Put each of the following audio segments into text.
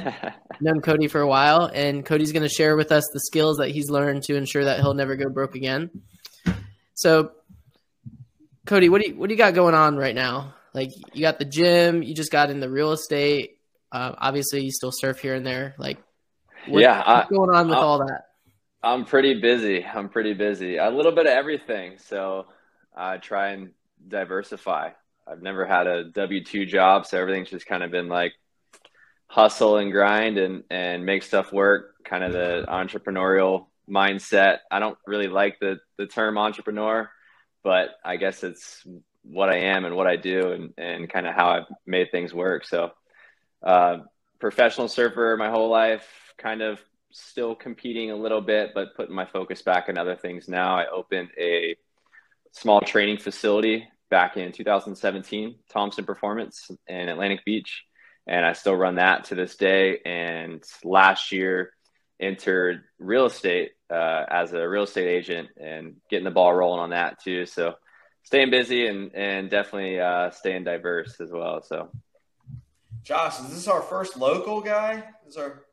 Known Cody for a while, and Cody's going to share with us the skills that he's learned to ensure that he'll never go broke again. So, Cody, what do you what do you got going on right now? Like, you got the gym, you just got in the real estate. Uh, obviously, you still surf here and there. Like, what, yeah, what's I, going on with I'm, all that? I'm pretty busy. I'm pretty busy. A little bit of everything. So, I try and diversify. I've never had a W two job, so everything's just kind of been like hustle and grind and and make stuff work. Kind of the entrepreneurial mindset. I don't really like the the term entrepreneur, but I guess it's what I am and what I do and and kind of how I've made things work. So, uh, professional surfer my whole life, kind of still competing a little bit, but putting my focus back on other things now. I opened a small training facility back in 2017, Thompson Performance in Atlantic Beach. And I still run that to this day. And last year, entered real estate uh, as a real estate agent and getting the ball rolling on that too. So staying busy and, and definitely uh, staying diverse as well. So, Josh, is this our first local guy? Is our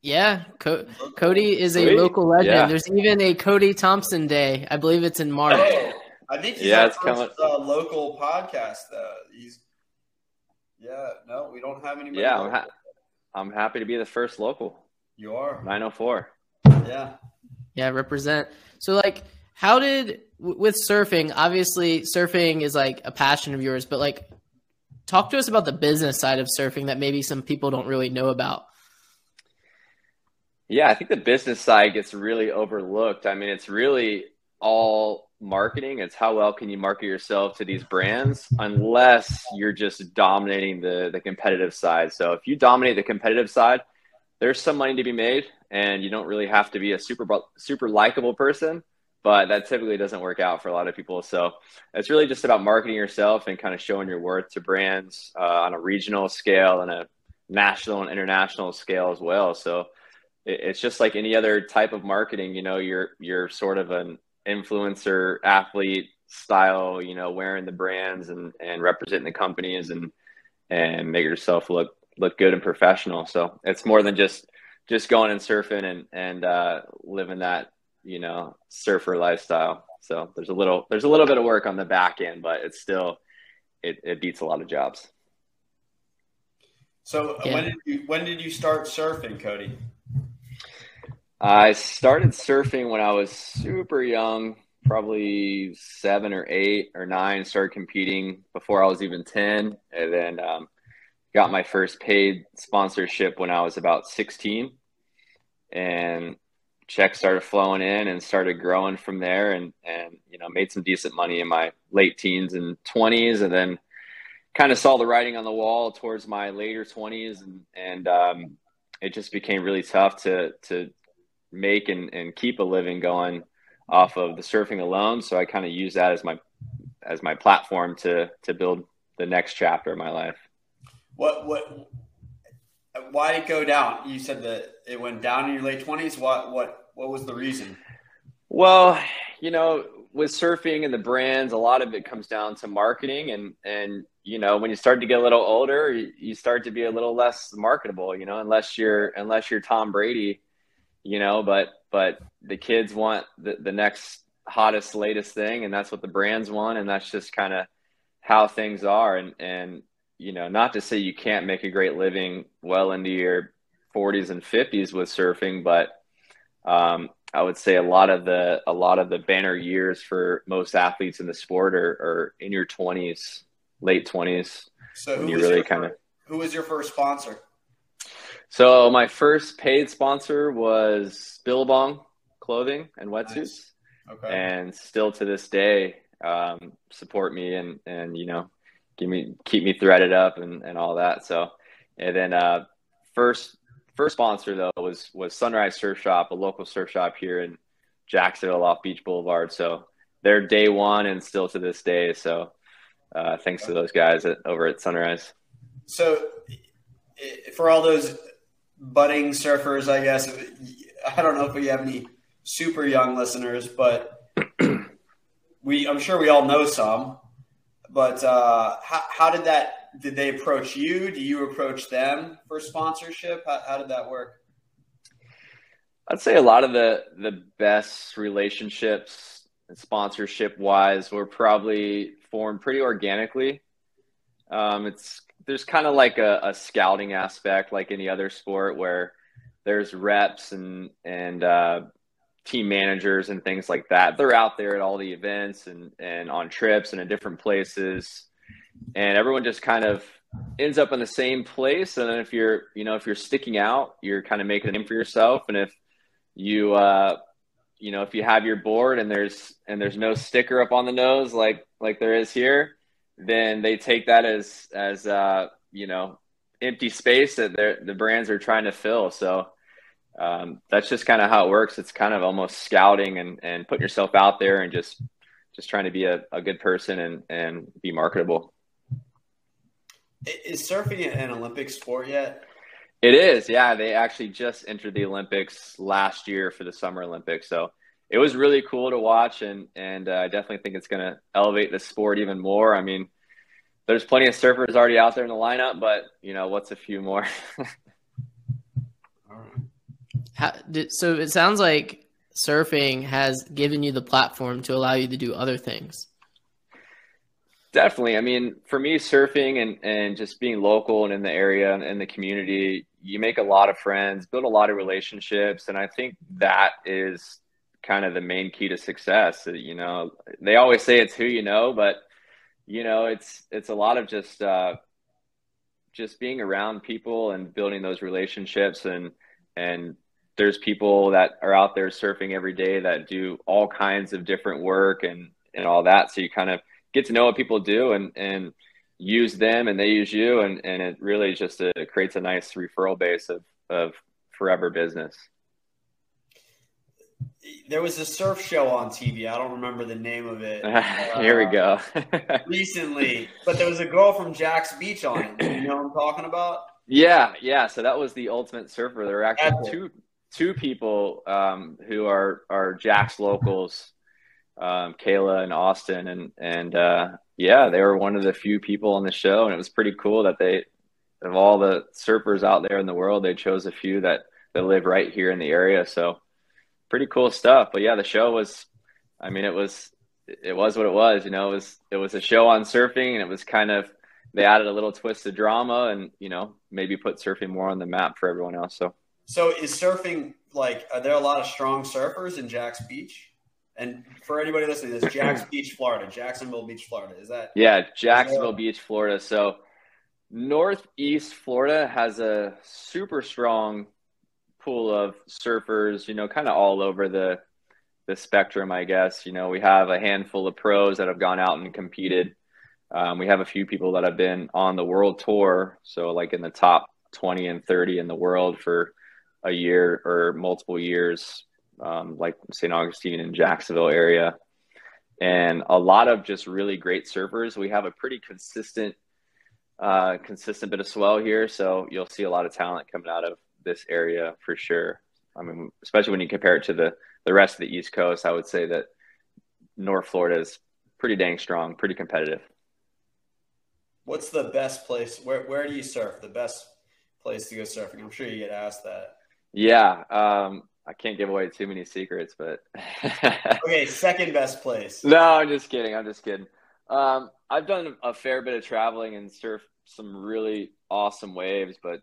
yeah, Co- Cody is a local legend. Yeah. There's even a Cody Thompson Day. I believe it's in March. Oh, I think he's yeah, it's first, coming. Uh, local podcast. Uh, he's yeah. No, we don't have any. Yeah, I'm, ha- I'm happy to be the first local. You are 904. Yeah. Yeah, represent. So like, how did with surfing? Obviously, surfing is like a passion of yours, but like, talk to us about the business side of surfing that maybe some people don't really know about. Yeah, I think the business side gets really overlooked. I mean, it's really all marketing. It's how well can you market yourself to these brands unless you're just dominating the the competitive side. So if you dominate the competitive side, there's some money to be made and you don't really have to be a super super likable person, but that typically doesn't work out for a lot of people. So it's really just about marketing yourself and kind of showing your worth to brands uh, on a regional scale and a national and international scale as well. So it's just like any other type of marketing, you know, you're you're sort of an influencer athlete style, you know, wearing the brands and, and representing the companies and, and make yourself look, look good and professional. So it's more than just, just going and surfing and, and, uh, living that, you know, surfer lifestyle. So there's a little, there's a little bit of work on the back end, but it's still, it, it beats a lot of jobs. So yeah. when did you, when did you start surfing, Cody? I started surfing when I was super young, probably seven or eight or nine. Started competing before I was even 10. And then um, got my first paid sponsorship when I was about 16. And checks started flowing in and started growing from there and and you know made some decent money in my late teens and 20s and then kind of saw the writing on the wall towards my later 20s and and um, it just became really tough to to make and, and keep a living going off of the surfing alone. So I kind of use that as my as my platform to to build the next chapter of my life. What what why did it go down? You said that it went down in your late twenties. What what what was the reason? Well, you know, with surfing and the brands, a lot of it comes down to marketing and and you know when you start to get a little older, you, you start to be a little less marketable. You know, unless you're unless you're Tom Brady you know, but but the kids want the, the next hottest, latest thing, and that's what the brands want, and that's just kind of how things are. And and you know, not to say you can't make a great living well into your 40s and 50s with surfing, but um, I would say a lot of the a lot of the banner years for most athletes in the sport are, are in your 20s, late 20s. So who you really kind of who was your first sponsor? So my first paid sponsor was Billabong Clothing and Wetsuits, nice. okay. and still to this day um, support me and and you know give me keep me threaded up and, and all that. So and then uh, first first sponsor though was was Sunrise Surf Shop, a local surf shop here in Jacksonville off Beach Boulevard. So they're day one and still to this day. So uh, thanks to those guys at, over at Sunrise. So for all those budding surfers, I guess. I don't know if we have any super young listeners, but we I'm sure we all know some. But uh, how, how did that did they approach you? Do you approach them for sponsorship? How, how did that work? I'd say a lot of the the best relationships sponsorship wise were probably formed pretty organically. Um, it's there's kind of like a, a, scouting aspect, like any other sport, where there's reps and and uh, team managers and things like that. They're out there at all the events and and on trips and in different places, and everyone just kind of ends up in the same place. And then if you're you know if you're sticking out, you're kind of making a name for yourself. And if you uh, you know if you have your board and there's and there's no sticker up on the nose like like there is here, then they take that as as uh, you know empty space that the brands are trying to fill. So um, that's just kind of how it works. It's kind of almost scouting and, and putting yourself out there and just just trying to be a, a good person and, and be marketable. Is surfing an Olympic sport yet? It is, yeah. They actually just entered the Olympics last year for the Summer Olympics, so it was really cool to watch, and and uh, I definitely think it's going to elevate the sport even more. I mean, there's plenty of surfers already out there in the lineup, but you know, what's a few more? How, did, so it sounds like surfing has given you the platform to allow you to do other things. Definitely. I mean, for me, surfing and, and just being local and in the area and in the community, you make a lot of friends, build a lot of relationships. And I think that is kind of the main key to success. You know, they always say it's who you know, but you know, it's, it's a lot of just, uh, just being around people and building those relationships and, and there's people that are out there surfing every day that do all kinds of different work and and all that. So you kind of get to know what people do and and use them and they use you. And and it really just uh, creates a nice referral base of of forever business there was a surf show on TV. I don't remember the name of it. Here we go. recently, but there was a girl from Jax Beach on it. You know what I'm talking about? Yeah, yeah. So that was the Ultimate Surfer. There were actually two two people um, who are are Jax locals, um, Kayla and Austin, and and uh, yeah, they were one of the few people on the show, and it was pretty cool that they, of all the surfers out there in the world, they chose a few that that live right here in the area. So pretty cool stuff. But yeah, the show was, I mean, it was it was what it was. You know, it was it was a show on surfing, and it was kind of they added a little twist of drama, and you know, maybe put surfing more on the map for everyone else. So so is surfing like? Are there a lot of strong surfers in Jax Beach? And for anybody listening, this Jax Beach, Florida, Jacksonville Beach, Florida. Is that? Yeah, Jacksonville that... Beach, Florida. So Northeast Florida has a super strong pool of surfers. You know, kind of all over the the spectrum, I guess. You know, we have a handful of pros that have gone out and competed. Um, we have a few people that have been on the world tour, so like in the top 20 and 30 in the world for a year or multiple years, um, like St. Augustine and Jacksonville area, and a lot of just really great surfers. We have a pretty consistent, uh, consistent bit of swell here, so you'll see a lot of talent coming out of this area for sure. I mean, especially when you compare it to the the rest of the East Coast, I would say that North Florida is pretty dang strong, pretty competitive. What's the best place? Where where do you surf? The best place to go surfing? I'm sure you get asked that. Yeah, um, I can't give away too many secrets, but okay, second best place. No, I'm just kidding. I'm just kidding. Um, I've done a fair bit of traveling and surfed some really awesome waves, but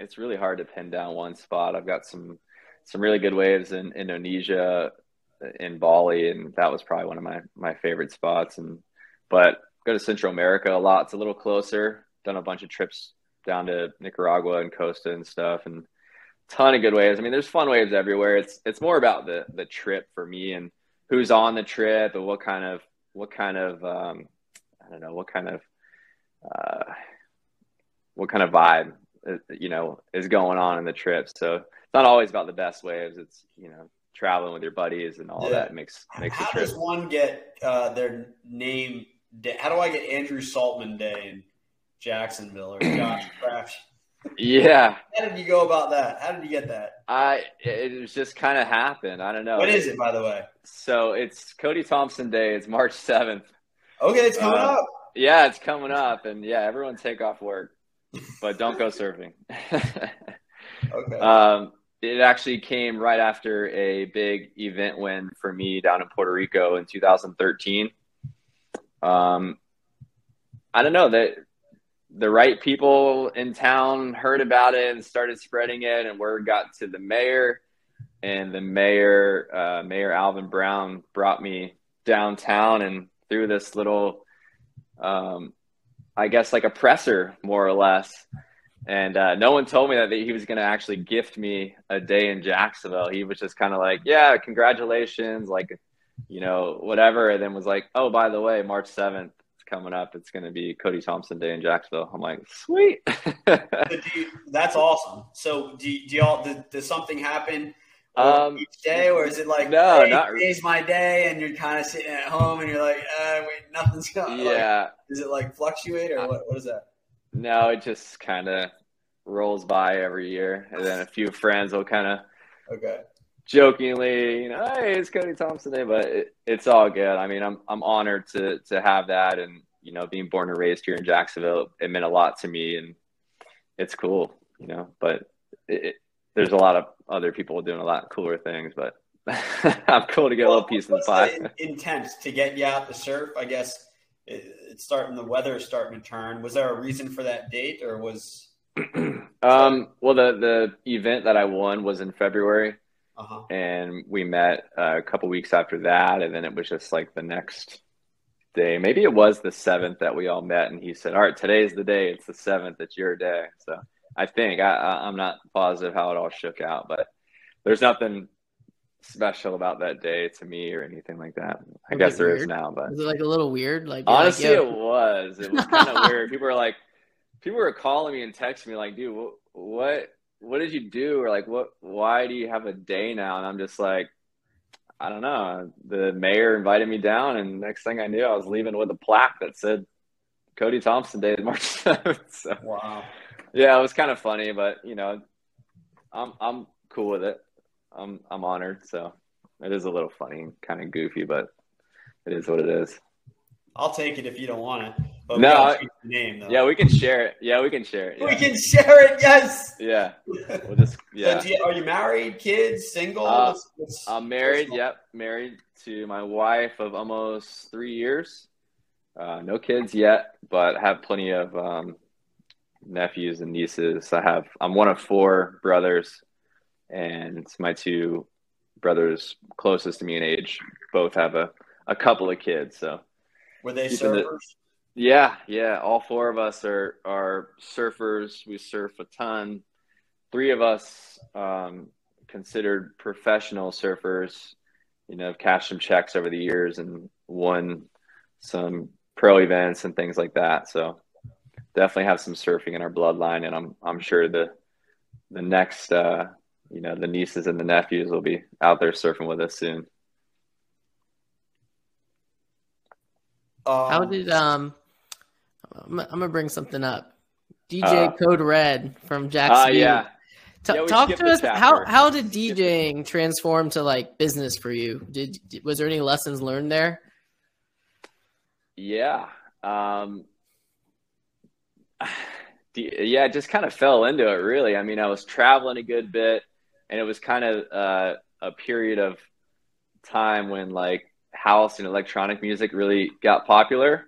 it's really hard to pin down one spot. I've got some some really good waves in Indonesia, in Bali, and that was probably one of my my favorite spots. And but go to Central America a lot. It's a little closer. Done a bunch of trips down to Nicaragua and Costa and stuff, and ton of good waves. I mean, there's fun waves everywhere. It's it's more about the the trip for me and who's on the trip and what kind of what kind of um, I don't know what kind of uh, what kind of vibe you know is going on in the trip. So it's not always about the best waves. It's you know traveling with your buddies and all yeah. that makes makes how the trip. does one get uh, their name? How do I get Andrew Saltman Day in Jacksonville or Josh Craft? Yeah. How did you go about that? How did you get that? I it just kind of happened. I don't know. What is it, by the way? So it's Cody Thompson Day. It's March seventh. Okay, it's coming uh, up. Yeah, it's coming up, and yeah, everyone take off work, but don't go surfing. Okay. um, it actually came right after a big event win for me down in Puerto Rico in 2013. Um, I don't know that the right people in town heard about it and started spreading it, and word got to the mayor, and the mayor, uh, Mayor Alvin Brown, brought me downtown and through this little, um, I guess like a presser more or less. And uh, no one told me that he was going to actually gift me a day in Jacksonville. He was just kind of like, "Yeah, congratulations," like, you know, whatever. And then was like, "Oh, by the way, March seventh is coming up. It's going to be Cody Thompson Day in Jacksonville." I'm like, "Sweet." You- that's awesome. So do, do y'all does, does something happen Um, each day, or is it like no, hey, not- today's my day, and you're kind of sitting at home and you're like, uh, wait, nothing's going. Like, yeah, is it like fluctuate or what? What is that? no, it just kind of rolls by every year, and then a few friends will kind of Okay. jokingly, you know, hey, it's Cody Thompson Day, but it, it's all good. I mean, I'm I'm honored to to have that, and you know, being born and raised here in Jacksonville, it meant a lot to me, and it's cool, you know. But it, there's a lot of other people doing a lot cooler things, but I'm cool to get a little piece of the pie. intent to get you out to surf? I guess it, it's starting. The weather is starting to turn. Was there a reason for that date, or was? um, well, the the event that I won was in February. Uh huh. and we met uh, a couple weeks after that and then it was just like the next day maybe it was the seventh that we all met and he said all right today's the day it's the seventh it's your day so i think. I, I, i'm not positive how it all shook out but there's nothing special about that day to me or anything like that. I Was guess it there is weird? now but Was it like a little weird? Like you're like, honestly it was. It was kind of weird. People were like people were calling me and texting me like dude what what what did you do? Or like what why do you have a day now? And i'm just like i don't know. The mayor invited me down and next thing i knew i was leaving with a plaque that said cody thompson day march 7th so Wow. Yeah it was kind of funny but you know i'm i'm cool with it i'm i'm honored so it is a little funny and kind of goofy but it is what it is I'll take it if you don't want it. But No, name though. yeah we can share it yeah we can share it we can share it. Yes. yeah. we'll just yeah So you- are you married? Kids? Single? Uh, I'm married. Yep, married to my wife of almost three years. Uh, no kids yet, but have plenty of um, nephews and nieces. I have. I'm one of four brothers, and my two brothers closest to me in age both have a, a couple of kids. So Were they keeping the- surfers? yeah, yeah. All four of us are are surfers. We surf a ton. Three of us um, considered professional surfers. You know, have cashed some checks over the years and won some pro events and things like that. So definitely have some surfing in our bloodline, and I'm I'm sure the the next uh, you know the nieces and the nephews will be out there surfing with us soon. how Um, did um? I'm, I'm gonna bring something up. DJ Uh, Code Red from Ah, Jackson. yeah. T- Yeah, talk to us. How how did DJing transform to like business for you? Did was there any lessons learned there? Yeah. Um, d- yeah, it just kind of fell into it, really. I mean, I was traveling a good bit, and it was kind of uh, a period of time when like house and electronic music really got popular.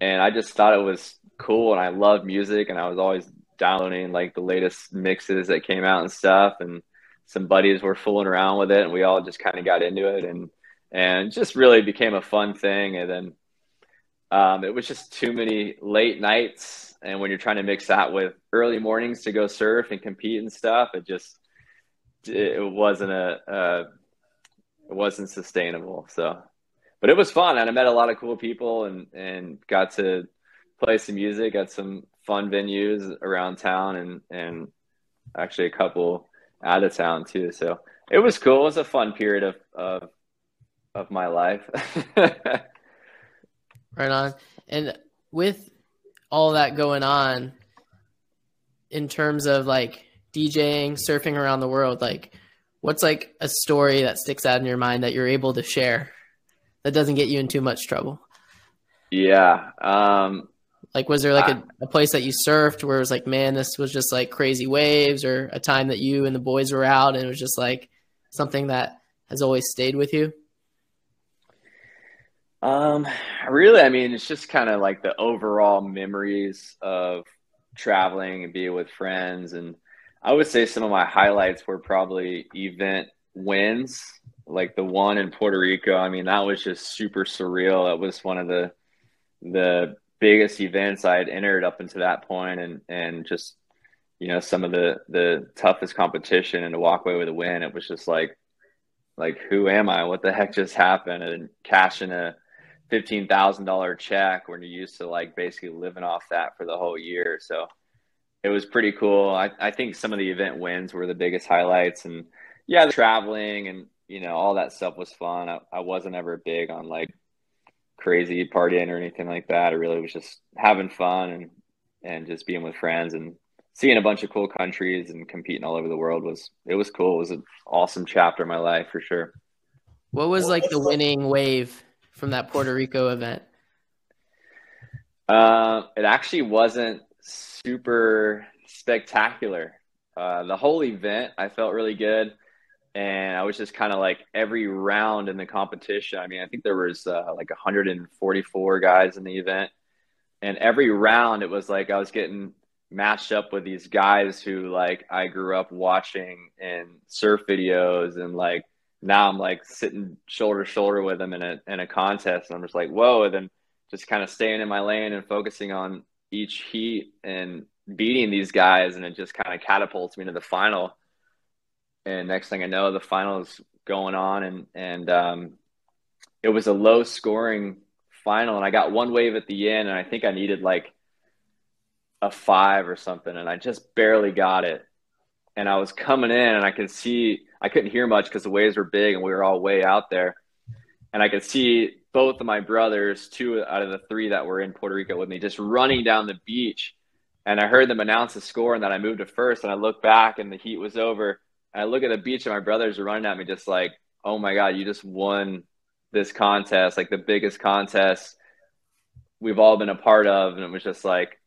And I just thought it was cool, and I loved music, and I was always downloading like the latest mixes that came out and stuff. And some buddies were fooling around with it, and we all just kind of got into it, and and just really became a fun thing. And then um, it was just too many late nights, and when you're trying to mix that with early mornings to go surf and compete and stuff, it just it wasn't a uh, it wasn't sustainable. So, but it was fun, and I met a lot of cool people, and and got to play some music at some fun venues around town, and and actually a couple out of town too. So it was cool. It was a fun period of of of my life. Right on. And with all that going on, in terms of like DJing, surfing around the world, like what's like a story that sticks out in your mind that you're able to share that doesn't get you in too much trouble? Yeah. Um, like, was there like a, a place that you surfed where it was like, man, this was just like crazy waves, or a time that you and the boys were out and it was just like something that has always stayed with you? Um, really, I mean, it's just kind of like the overall memories of traveling and being with friends. And I would say some of my highlights were probably event wins, like the one in Puerto Rico. I mean, that was just super surreal. That was one of the the biggest events I had entered up until that point, and and just you know some of the the toughest competition, and to walk away with a win, it was just like like who am I? What the heck just happened? And cashing a fifteen thousand dollar check when you're used to like basically living off that for the whole year. So it was pretty cool. I, I think some of the event wins were the biggest highlights, and yeah, the traveling and you know all that stuff was fun. I, I wasn't ever big on like crazy partying or anything like that. I really was just having fun and and just being with friends and seeing a bunch of cool countries and competing all over the world was it was cool. It was an awesome chapter of my life for sure. What was like the winning wave from that Puerto Rico event? Uh, it actually wasn't super spectacular. Uh, the whole event, I felt really good, and I was just kind of like every round in the competition. I mean, I think there was uh, like 144 guys in the event, and every round it was like I was getting matched up with these guys who like I grew up watching in surf videos and like now I'm like sitting shoulder to shoulder with them in a in a contest, and I'm just like, whoa! And then just kind of staying in my lane and focusing on each heat and beating these guys, and it just kind of catapults me to the final. And next thing I know, the final is going on, and and um, it was a low scoring final, and I got one wave at the end, and I think I needed like a five or something, and I just barely got it. And I was coming in, and I could see I couldn't hear much because the waves were big and we were all way out there. And I could see both of my brothers, two out of the three that were in Puerto Rico with me, just running down the beach. And I heard them announce the score and then I moved to first and I looked back and the heat was over. And I look at the beach and my brothers are running at me just like, oh my God, you just won this contest, like the biggest contest we've all been a part of. And it was just like,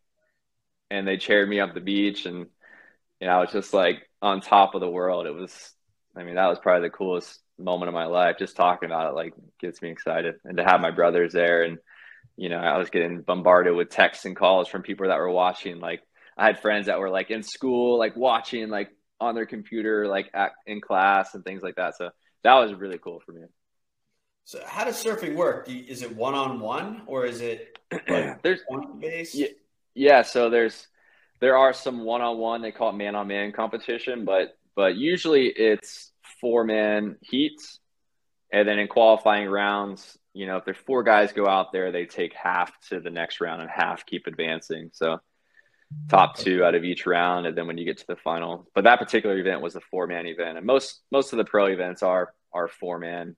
and they cheered me up the beach and you know, I was just like on top of the world. It was I mean, that was probably the coolest moment of my life. Just talking about it like gets me excited, and to have my brothers there, and you know, I was getting bombarded with texts and calls from people that were watching. Like, I had friends that were like in school, like watching, like on their computer, like at, in class and things like that. So that was really cool for me. So, how does surfing work? Is it one on one or is it like there's point based? Yeah, yeah. So there's there are some one on one. They call it man on man competition, but but usually it's four man heats. And then in qualifying rounds, you know, if there's four guys go out there, they take half to the next round and half keep advancing. So top two out of each round. And then when you get to the final, but that particular event was a four man event. And most, most of the pro events are, are four man.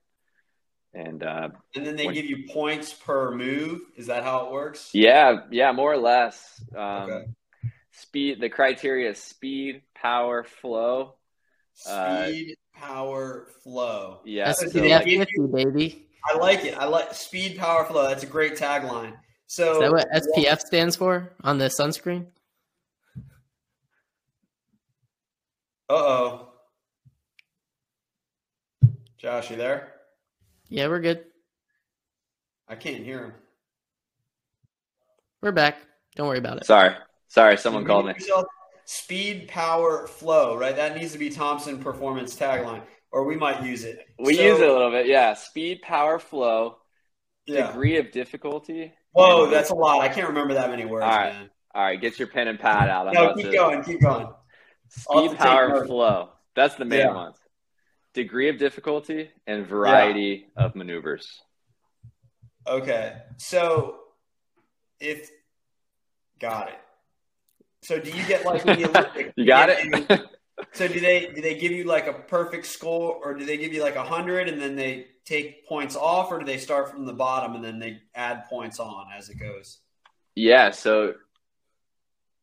And, uh, and then they when, give you points per move. Is that how it works? Yeah. Yeah. More or less. Um, okay. Speed, the criteria is speed, power, flow, speed, uh, power, flow. Yeah, that's so like, 50, baby. I like it. I like speed, power, flow. That's a great tagline. So is that what SPF stands for on the sunscreen? Uh oh. Josh, you there? Yeah, we're good. I can't hear him. We're back. Don't worry about it. Sorry. Sorry, someone called me. Yourself, speed, power, flow, right? That needs to be Thompson performance tagline, or we might use it. We so, use it a little bit, yeah. Speed, power, flow, yeah. degree of difficulty. Whoa, that's a lot. I can't remember that many words, All right. man. All right, get your pen and pad out. no, keep going, keep going. Speed, power, flow. That's the main yeah. ones. Degree of difficulty and variety yeah. of maneuvers. Okay, so if got it. So do you get like in the Olympics? you got it. so do they do they give you like a perfect score, or do they give you like a hundred and then they take points off, or do they start from the bottom and then they add points on as it goes? Yeah. So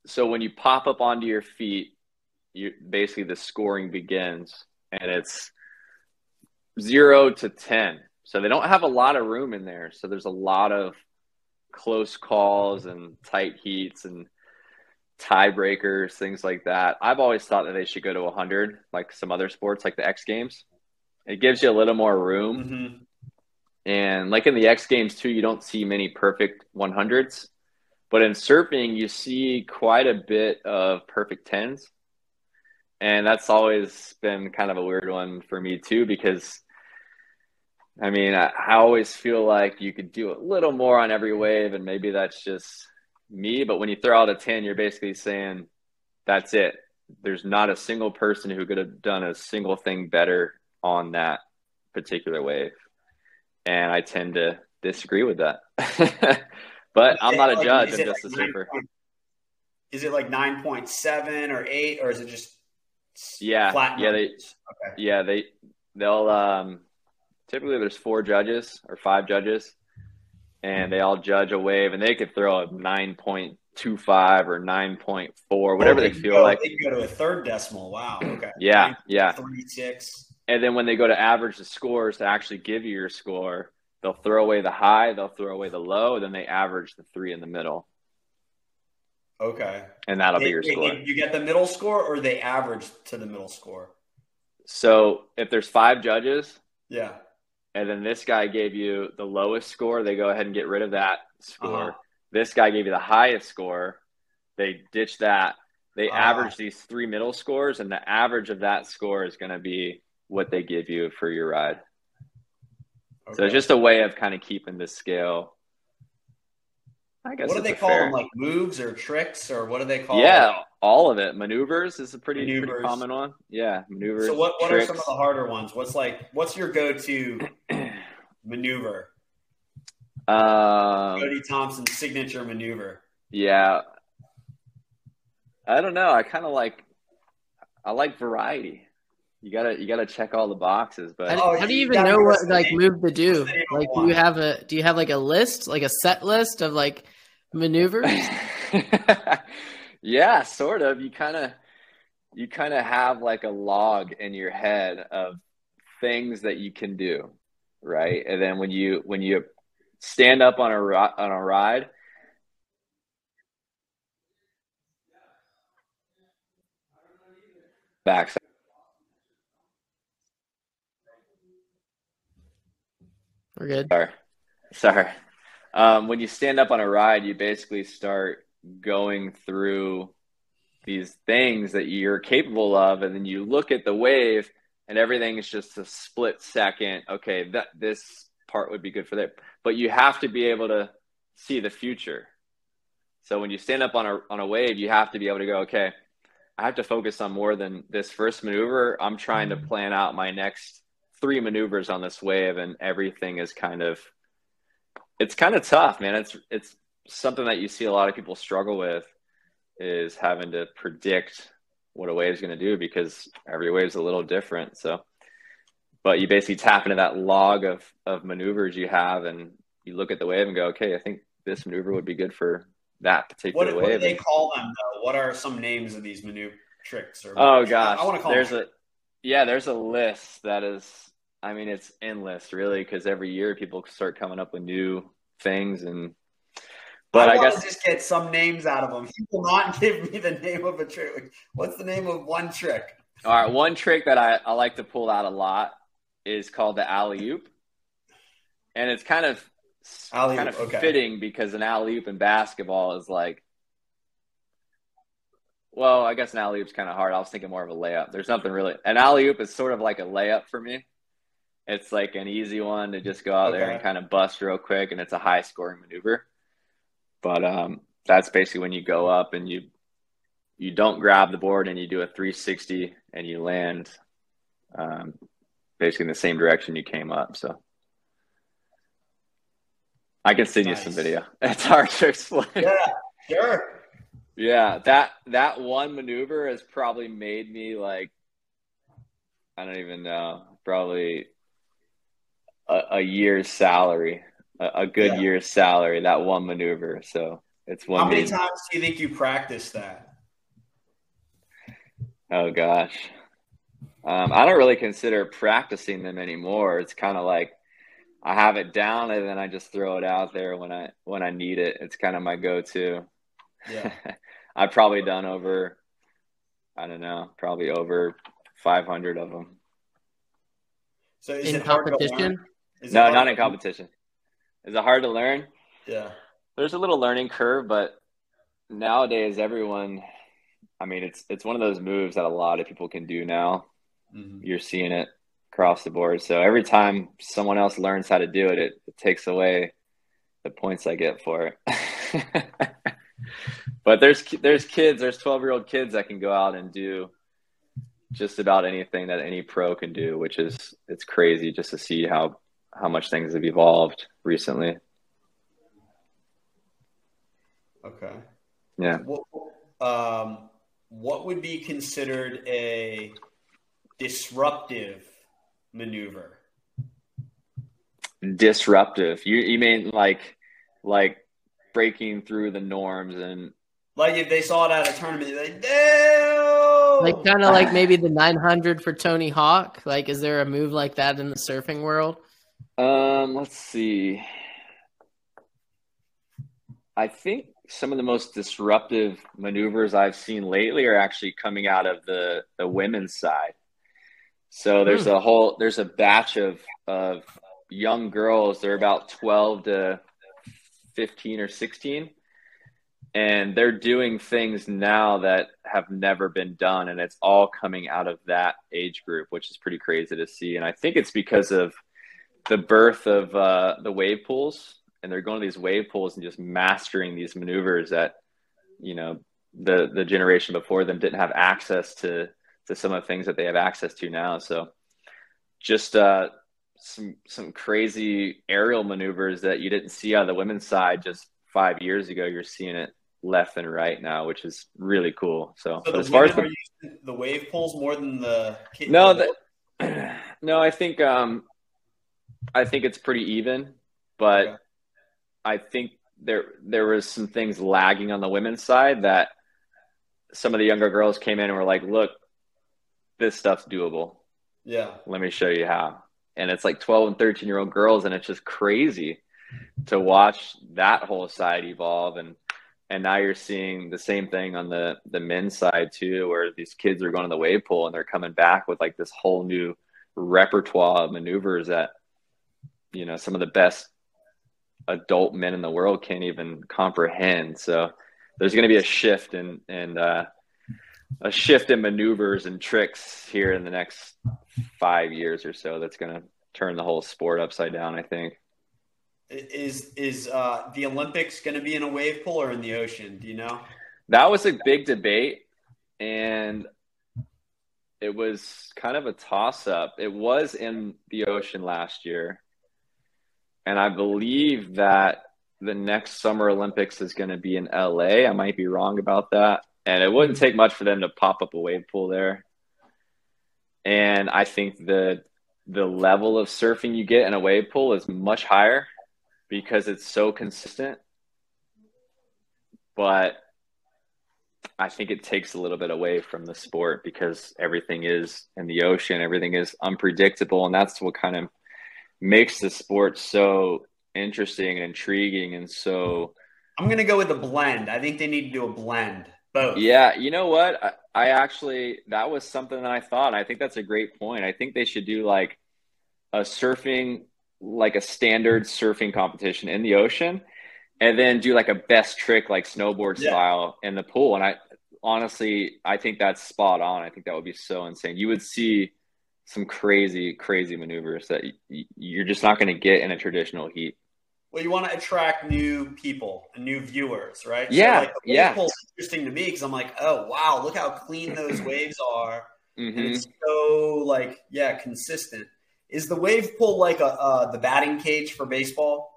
so when you pop up onto your feet, you basically the scoring begins, and it's zero to ten. So they don't have a lot of room in there. So there's a lot of close calls and tight heats and tiebreakers, things like that. I've always thought that they should go to 100, like some other sports, like the X Games. It gives you a little more room. Mm-hmm. And like in the X Games too, you don't see many perfect 100s, but in surfing, you see quite a bit of perfect 10s. And that's always been kind of a weird one for me too, because I mean, I, I always feel like you could do a little more on every wave, and maybe that's just me. But when you throw out a 10, you're basically saying that's it. There's not a single person who could have done a single thing better on that particular wave. And I tend to disagree with that. but I'm not a judge, I'm just a surfer. Is it like 9.7 or 8 or is it just yeah, yeah, they, okay. yeah, they, they'll, um, typically there's four judges or five judges and they all judge a wave and they could throw a 9.25 or 9.4 whatever oh, they, they feel go, like. They can go to a third decimal. Wow. Okay. Yeah 9, yeah. 36 and then when they go to average the scores to actually give you your score they'll throw away the high they'll throw away the low then they average the three in the middle. Okay. And that'll they, be your they, score. you get the middle score or they average to the middle score? So if there's five judges yeah and then this guy gave you the lowest score, they go ahead and get rid of that score. Uh-huh. This guy gave you the highest score, they ditch that. They uh-huh. average these three middle scores, and the average of that score is going to be what they give you for your ride. Okay. So it's just a way of kind of keeping the scale. I guess what do they call fair... them? Like moves or tricks, or what do they call? Yeah, them? all of it. Maneuvers is a pretty, pretty common one. Yeah, maneuvers. So what, what are some of the harder ones? What's like what's your go to maneuver? Um, Cody Thompson's signature maneuver. Yeah. I don't know. I kind of like I like variety. You gotta you gotta check all the boxes, but how, oh, how do you even know what like move to do? Like, do you have a do you have like a list, like a set list of like maneuvers? Yeah, sort of. You kind of you kind of have like a log in your head of things that you can do, right? And then when you when you stand up on a on a ride, back. We're good. Sorry. Sorry. Um, when you stand up on a ride, you basically start going through these things that you're capable of and then you look at the wave and everything is just a split second. Okay that this part would be good for that. But you have to be able to see the future. So when you stand up on a on a wave you have to be able to go okay i have to focus on more than this first maneuver. I'm trying to plan out my next three maneuvers on this wave and everything is kind of it's kind of tough man it's it's something that you see a lot of people struggle with is having to predict what a wave is going to do because every wave is a little different. So, but you basically tap into that log of of maneuvers you have, and you look at the wave and go, okay, I think this maneuver would be good for that particular what, wave. What do they call them? Though? What are some names of these maneuver tricks? Or oh gosh, I, I want to call there's them. a yeah, there's a list that is. I mean, it's endless, really, because every year people start coming up with new things and but I, I guess just get some names out of them. He will not give me the name of a trick. What's the name of one trick? All right, one trick that I, I like to pull out a lot is called the alley oop, and it's kind of alley-oop, kind of okay. fitting because an alley oop in basketball is like, well, I guess an alley oop's kind of hard. I was thinking more of a layup. There's nothing really. An alley oop is sort of like a layup for me. It's like an easy one to just go out okay. there and kind of bust real quick, and it's a high scoring maneuver. But um, that's basically when you go up and you you don't grab the board and you do a 360 and you land um, basically in the same direction you came up. So I can send nice. you some video. It's hard to explain. Yeah, sure. Yeah, that that one maneuver has probably made me like I don't even know, probably a, a year's salary a, a good yeah. year's salary that one maneuver. So it's one. How many times do you think you practice that? Oh gosh, um, I don't really consider practicing them anymore. It's kind of like I have it down and then I just throw it out there when I when I need it. It's kind of my go-to. Yeah. I've probably done over I don't know, probably over 500 of them. So is In it hard to competition? Is No, not in competition. Is it hard to learn? Yeah. There's a little learning curve, but nowadays everyone I mean it's it's one of those moves that a lot of people can do now. Mhm. You're seeing it across the board. So every time someone else learns how to do it, it, it takes away the points I get for it. but there's there's kids, there's 12 year old kids that can go out and do just about anything that any pro can do, which is it's crazy just to see how how much things have evolved recently. Okay. Yeah. What, um, what would be considered a disruptive maneuver? Disruptive. You you mean like like breaking through the norms and Like if they saw it at a tournament, they're like, no. Like kind of like maybe the 900 for Tony Hawk. Like, is there a move like that in the surfing world? Um, let's see. I think some of the most disruptive maneuvers I've seen lately are actually coming out of the the women's side. So there's a whole there's a batch of of young girls. They're about 12 to 15 or 16 and they're doing things now that have never been done and it's all coming out of that age group which is pretty crazy to see and i think it's because of the birth of uh, the wave pools and they're going to these wave pools and just mastering these maneuvers that you know the the generation before them didn't have access to to some of the things that they have access to now. So just uh some some crazy aerial maneuvers that you didn't see on the women's side just five years ago. You're seeing it left and right now which is really cool. So, So as far as the the wave pools more than the no, the- no, I think um, I think it's pretty even, but Okay. I think there there was some things lagging on the women's side that some of the younger girls came in and were like, "Look, this stuff's doable. yeah. Let me show you how." And it's like 12 and 13 year old girls, and it's just crazy to watch that whole side evolve and and now you're seeing the same thing on the the men's side too where these kids are going to the wave pool and they're coming back with like this whole new repertoire of maneuvers that you know some of the best adult men in the world can't even comprehend so there's going to be a shift in and uh a shift in maneuvers and tricks here in the next five years or so that's going to turn the whole sport upside down i think Is is uh, the Olympics going to be in a wave pool or in the ocean? Do you know? That was a big debate, and it was kind of a toss up. It was in the ocean last year, and I believe that the next Summer Olympics is going to be in LA. I might be wrong about that. And it wouldn't take much for them to pop up a wave pool there. And I think the the level of surfing you get in a wave pool is much higher because it's so consistent. But I think it takes a little bit away from the sport because everything is in the ocean, everything is unpredictable, and that's what kind of makes the sport so interesting and intriguing and so I'm going to go with the blend. I think they need to do a blend. Both. yeah you know what I, I actually that was something that i thought i think that's a great point i think they should do like a surfing like a standard surfing competition in the ocean and then do like a best trick like snowboard Yeah. style in the pool and i honestly i think that's spot on i think that would be so insane you would see some crazy crazy maneuvers that y- you're just not going to get in a traditional heat Well, you want to attract new people and new viewers, right? Yeah, like, wave yeah. pool's interesting to me because I'm like, oh wow, look how clean those waves are, and Mhm. it's so like yeah, consistent. Is the wave pool like a uh, the batting cage for baseball?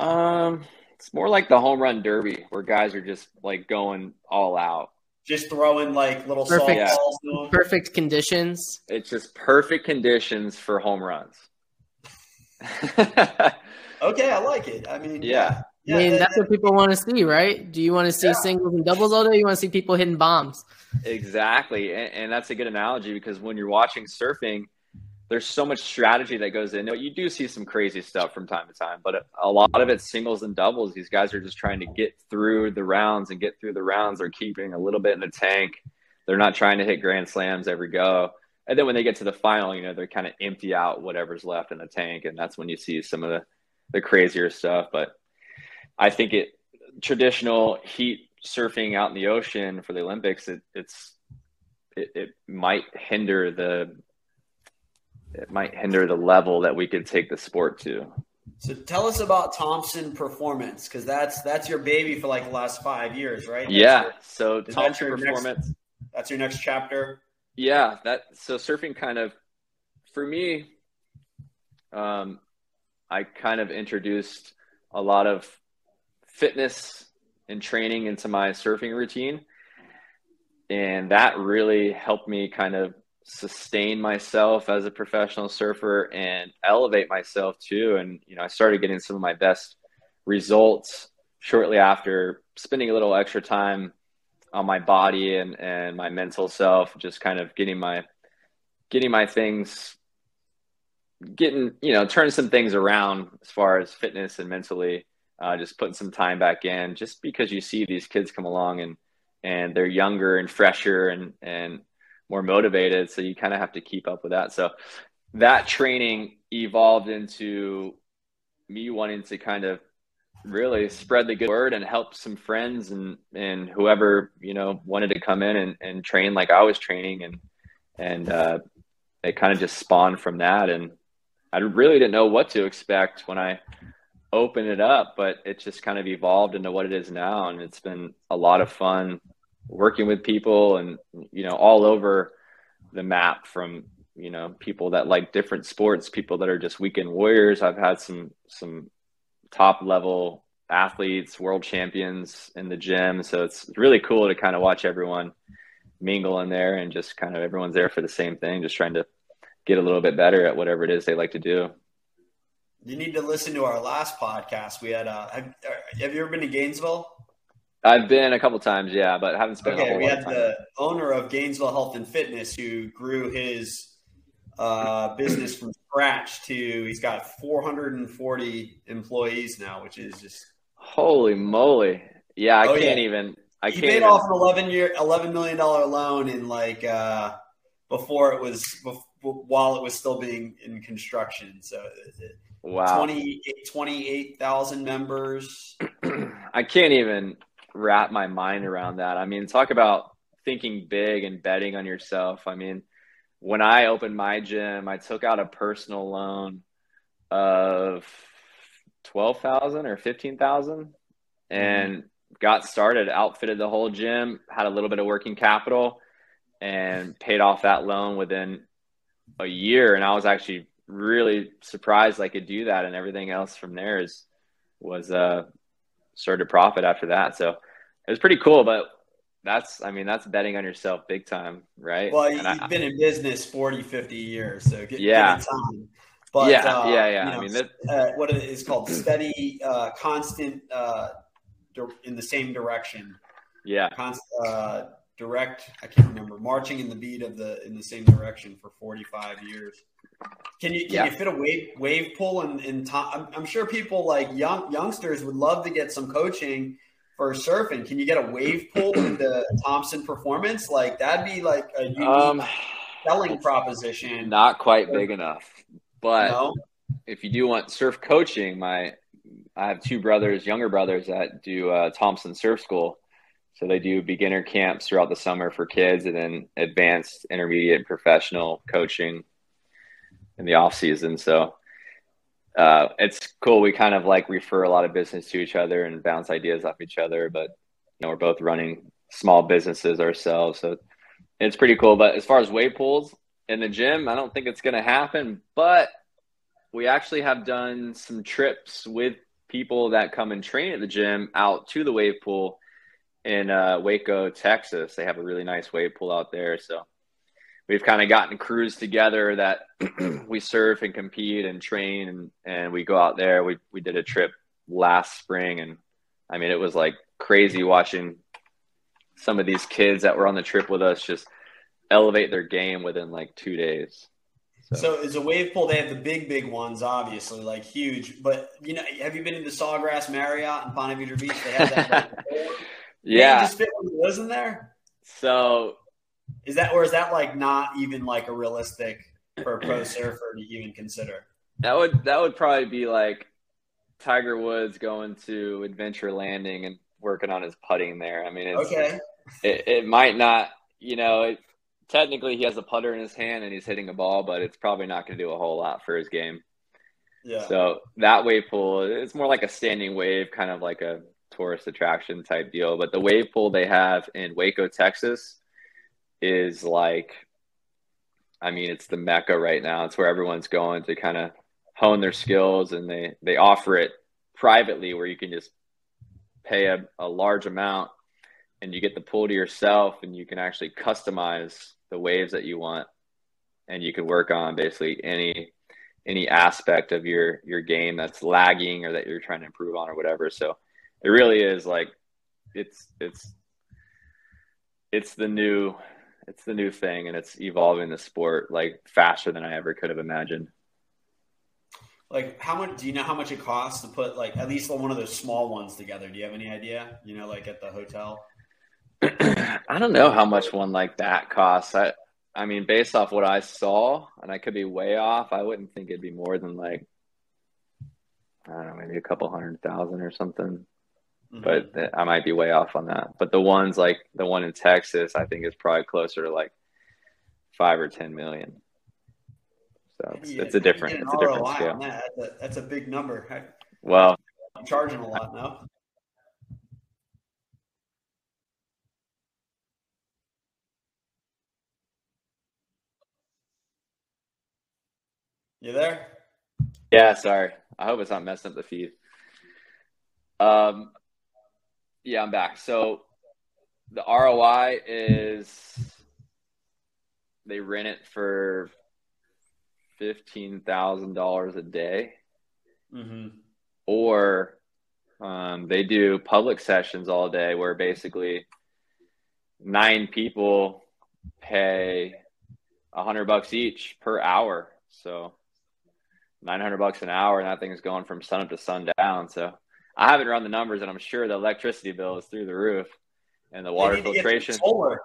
Um, it's more like the home run derby where guys are just like going all out. Just throwing like little Perfect. softballs to them. Perfect conditions. It's just perfect conditions for home runs. Okay, I like it. I mean, Yeah. yeah, I mean, that's what people want to see, right? Do you want to see Yeah. singles and doubles all day? You want to see people hitting bombs? exactly, and, and that's a good analogy because when you're watching surfing, there's so much strategy that goes into it. You do see some crazy stuff from time to time, but a lot of it's singles and doubles. These guys are just trying to get through the rounds and get through the rounds. They're keeping a little bit in the tank. They're not trying to hit grand slams every go. And then when they get to the final, you know, they're kind of empty out whatever's left in the tank, and that's when you see some of the the crazier stuff. But I think it traditional heat surfing out in the ocean for the Olympics, it, it's it, it might hinder the it might hinder the level that we could take the sport to. So tell us about Thompson Performance because that's that's your baby for like the last five years, right? That's yeah. Your, so Thompson Performance. Next, that's your next chapter. Yeah. That so surfing kind of for me. Um, I kind of introduced a lot of fitness and training into my surfing routine. And that really helped me kind of sustain myself as a professional surfer and elevate myself too. And, you know, I started getting some of my best results shortly after spending a little extra time on my body and, and my mental self, just kind of getting my, getting my things getting you know turning some things around as far as fitness and mentally uh, just putting some time back in just because you see these kids come along and and they're younger and fresher and and more motivated so you kind of have to keep up with that. So that training evolved into me wanting to kind of really spread the good word and help some friends and and whoever you know wanted to come in and, and train like I was training. And and uh, it kind of just spawned from that. And I really didn't know what to expect when I opened it up, but it just kind of evolved into what it is now. And it's been a lot of fun working with people and, you know, all over the map from, you know, people that like different sports, people that are just weekend warriors. I've had some, some top level athletes, world champions in the gym. So it's really cool to kind of watch everyone mingle in there and just kind of everyone's there for the same thing, just trying to get a little bit better at whatever it is they like to do. You need to listen to our last podcast. We had, uh, have, have you ever been to Gainesville? I've been a couple times, yeah, but haven't spent. Okay, we had the owner of Gainesville Health and Fitness who grew his uh, business from scratch to he's got 440 employees now, which is just holy moly! Yeah, I oh, can't yeah. even. I he can't paid even... off an 11 year, 11 million dollar loan in like uh, before it was before, while it was still being in construction. So wow, 28,000 members. I can't even wrap my mind around that. I mean, talk about thinking big and betting on yourself. I mean, when I opened my gym, I took out a personal loan of 12,000 or 15,000 mm-hmm. and got started, outfitted the whole gym, had a little bit of working capital and paid off that loan within a year, and I was actually really surprised I could do that, and everything else from there is was uh started to profit after that. So it was pretty cool, but that's I mean that's betting on yourself big time, right? Well, you've I, been in business 40, 50 years, so get, yeah. time. But yeah, uh, yeah, yeah. You know, I mean, that, uh, what it is called steady, uh, constant, uh, in the same direction. Yeah. Const, uh, direct i can't remember marching in the beat of the in the same direction for 45 years can you can yeah. you fit a wave wave pool in in I'm, I'm sure people like young youngsters would love to get some coaching for surfing can you get a wave pool into thompson performance like that'd be like a unique um, selling proposition not quite big enough but no? if you do want surf coaching my i have two brothers younger brothers that do uh, thompson surf school so they do beginner camps throughout the summer for kids and then advanced, intermediate, and professional coaching in the off season. So uh, it's cool. We kind of like refer a lot of business to each other and bounce ideas off each other. But you know, we're both running small businesses ourselves, so it's pretty cool. But as far as wave pools in the gym, I don't think it's going to happen. But we actually have done some trips with people that come and train at the gym out to the wave pool in uh, Waco, Texas. They have a really nice wave pool out there. So we've kind of gotten crews together that we surf and compete and train and, and we go out there. We, we did a trip last spring and I mean, it was like crazy watching some of these kids that were on the trip with us just elevate their game within like two days. So. so as a wave pool, they have the big, big ones, obviously, like huge. But you know, have you been to the Sawgrass Marriott in Ponte Vedra Beach? They have that. yeah, just fit one of those in there. So is that or is that like not even like a realistic for a pro surfer to even consider? That would that would probably be like Tiger Woods going to Adventure Landing and working on his putting there. I mean, okay. It, it might not, you know, it, technically he has a putter in his hand and he's hitting a ball, but it's probably not going to do a whole lot for his game. Yeah. So that wave pool, it's more like a standing wave, kind of like a tourist attraction type deal. But the wave pool they have in Waco, Texas, is like, I mean, it's the mecca right now. It's where everyone's going to kind of hone their skills, and they they offer it privately where you can just pay a, a large amount and you get the pool to yourself and you can actually customize the waves that you want and you can work on basically any any aspect of your your game that's lagging or that you're trying to improve on or whatever so it really is like it's it's it's the new it's the new thing and it's evolving the sport like faster than i ever could have imagined like how much do you know how much it costs to put like at least one of those small ones together do you have any idea you know like at the hotel I don't know how much one like that costs. I I mean, based off what I saw, and I could be way off, I wouldn't think it'd be more than like I don't know, maybe a couple hundred thousand or something. Mm-hmm. But I might be way off on that. But the ones like the one in Texas, I think is probably closer to like five or ten million. So it's, it's a different it's a different scale. That. That's, a, that's a big number. Well, I'm charging a lot now. You there? Yeah, sorry. I hope it's not messing up the feed. Um, yeah, I'm back. So the ROI is they rent it for fifteen thousand dollars a day, mm-hmm. or um, they do public sessions all day, where basically nine people pay a hundred bucks each per hour. So 900 bucks an hour, and that thing is going from sun up to sundown. So I haven't run the numbers, and I'm sure the electricity bill is through the roof, and the water filtration. Solar.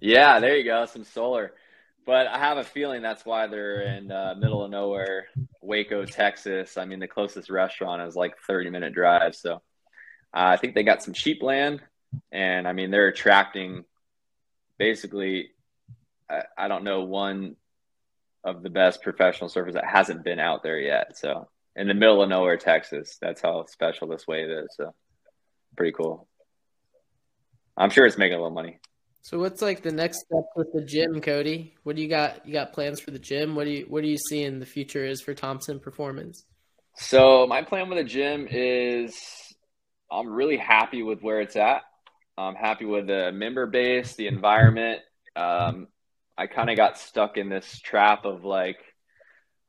Yeah, there you go, some solar. But I have a feeling that's why they're in uh, middle of nowhere, Waco, Texas. I mean, the closest restaurant is like 30 minute drive. So uh, I think they got some cheap land, and I mean they're attracting basically. I, I don't know one of the best professional surfers that hasn't been out there yet. So in the middle of nowhere, Texas, that's how special this wave is. So pretty cool. I'm sure it's making a little money. So what's like the next step with the gym, Cody? What do you got? You got plans for the gym? What do you what do you see in the future is for Thompson Performance? So my plan with the gym is I'm really happy with where it's at. I'm happy with the member base, the environment. Um, I kind of got stuck in this trap of like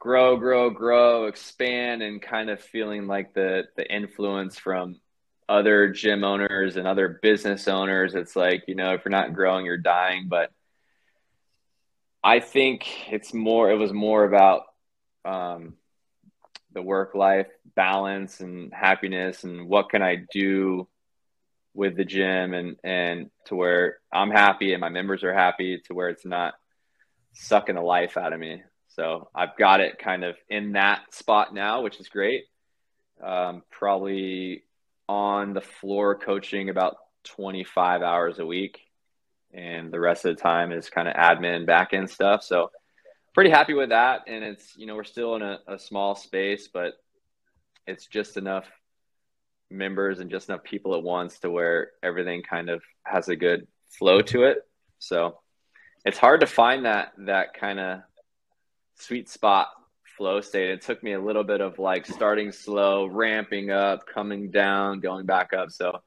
grow, grow, grow, expand, and kind of feeling like the the influence from other gym owners and other business owners. It's like you know if you're not growing, you're dying. But I think it's more. It was more about um, the work life balance and happiness, and what can I do with the gym and and to where I'm happy and my members are happy to where it's not sucking the life out of me. So I've got it kind of in that spot now, which is great. Um, probably on the floor coaching about 25 hours a week, and the rest of the time is kind of admin back end stuff. So pretty happy with that. And it's you know we're still in a, a small space, but it's just enough members and just enough people at once to where everything kind of has a good flow to it. So it's hard to find that that kind of sweet spot flow state. It took me a little bit of like starting slow, ramping up, coming down, going back up. So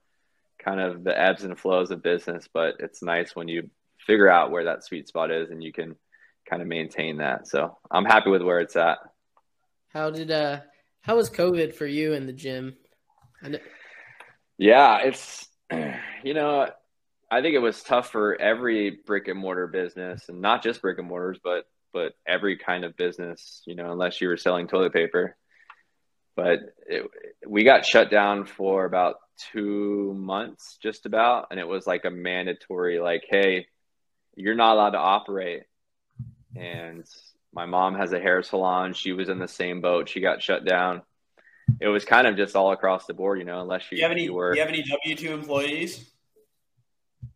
kind of the ebbs and flows of business, but it's nice when you figure out where that sweet spot is and you can kind of maintain that. So I'm happy with where it's at. How did uh how was COVID for you in the gym? Yeah, it's you know, I think it was tough for every brick and mortar business and not just brick and mortars, but but every kind of business, you know, unless you were selling toilet paper. But it, we got shut down for about two months, just about, and it was like a mandatory, like, hey, you're not allowed to operate. And my mom has a hair salon. She was in the same boat. She got shut down. It was kind of just all across the board, you know, unless you, do you have any, you were. Do you have any W two employees?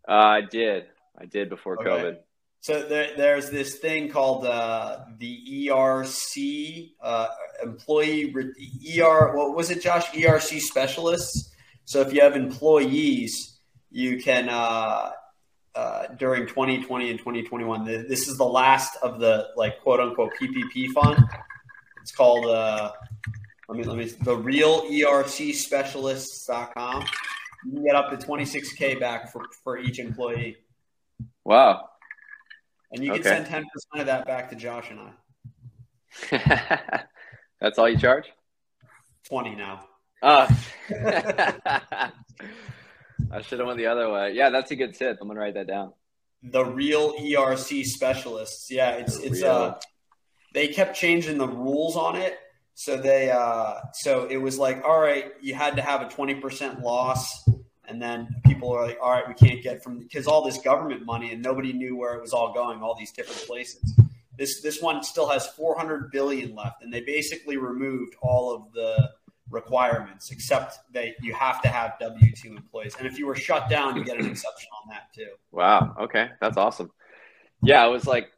Uh, I did. I did before okay. COVID. So there, there's this thing called uh, the ERC uh, employee ER. What was it, Josh? ERC specialists. So if you have employees, you can uh, uh, during 2020 and 2021. This is the last of the like quote unquote PPP fund. It's called uh, let me let me the real ERC specialists.com. You can get up to 26k back for for each employee. Wow. And you can okay. send 10% of that back to Josh and I. That's all you charge? 20 now. Oh. I should have went the other way. Yeah, that's a good tip. I'm gonna write that down. The real ERC specialists. Yeah, it's the it's real. uh they kept changing the rules on it. So they uh so it was like, all right, you had to have a 20% loss and then people are like, all right, we can't get from because all this government money and nobody knew where it was all going, all these different places. This this one still has 400 billion left, and they basically removed all of the requirements except that you have to have W two employees, and if you were shut down, you get an exception on that too. Wow. Okay, that's awesome. Yeah, it was like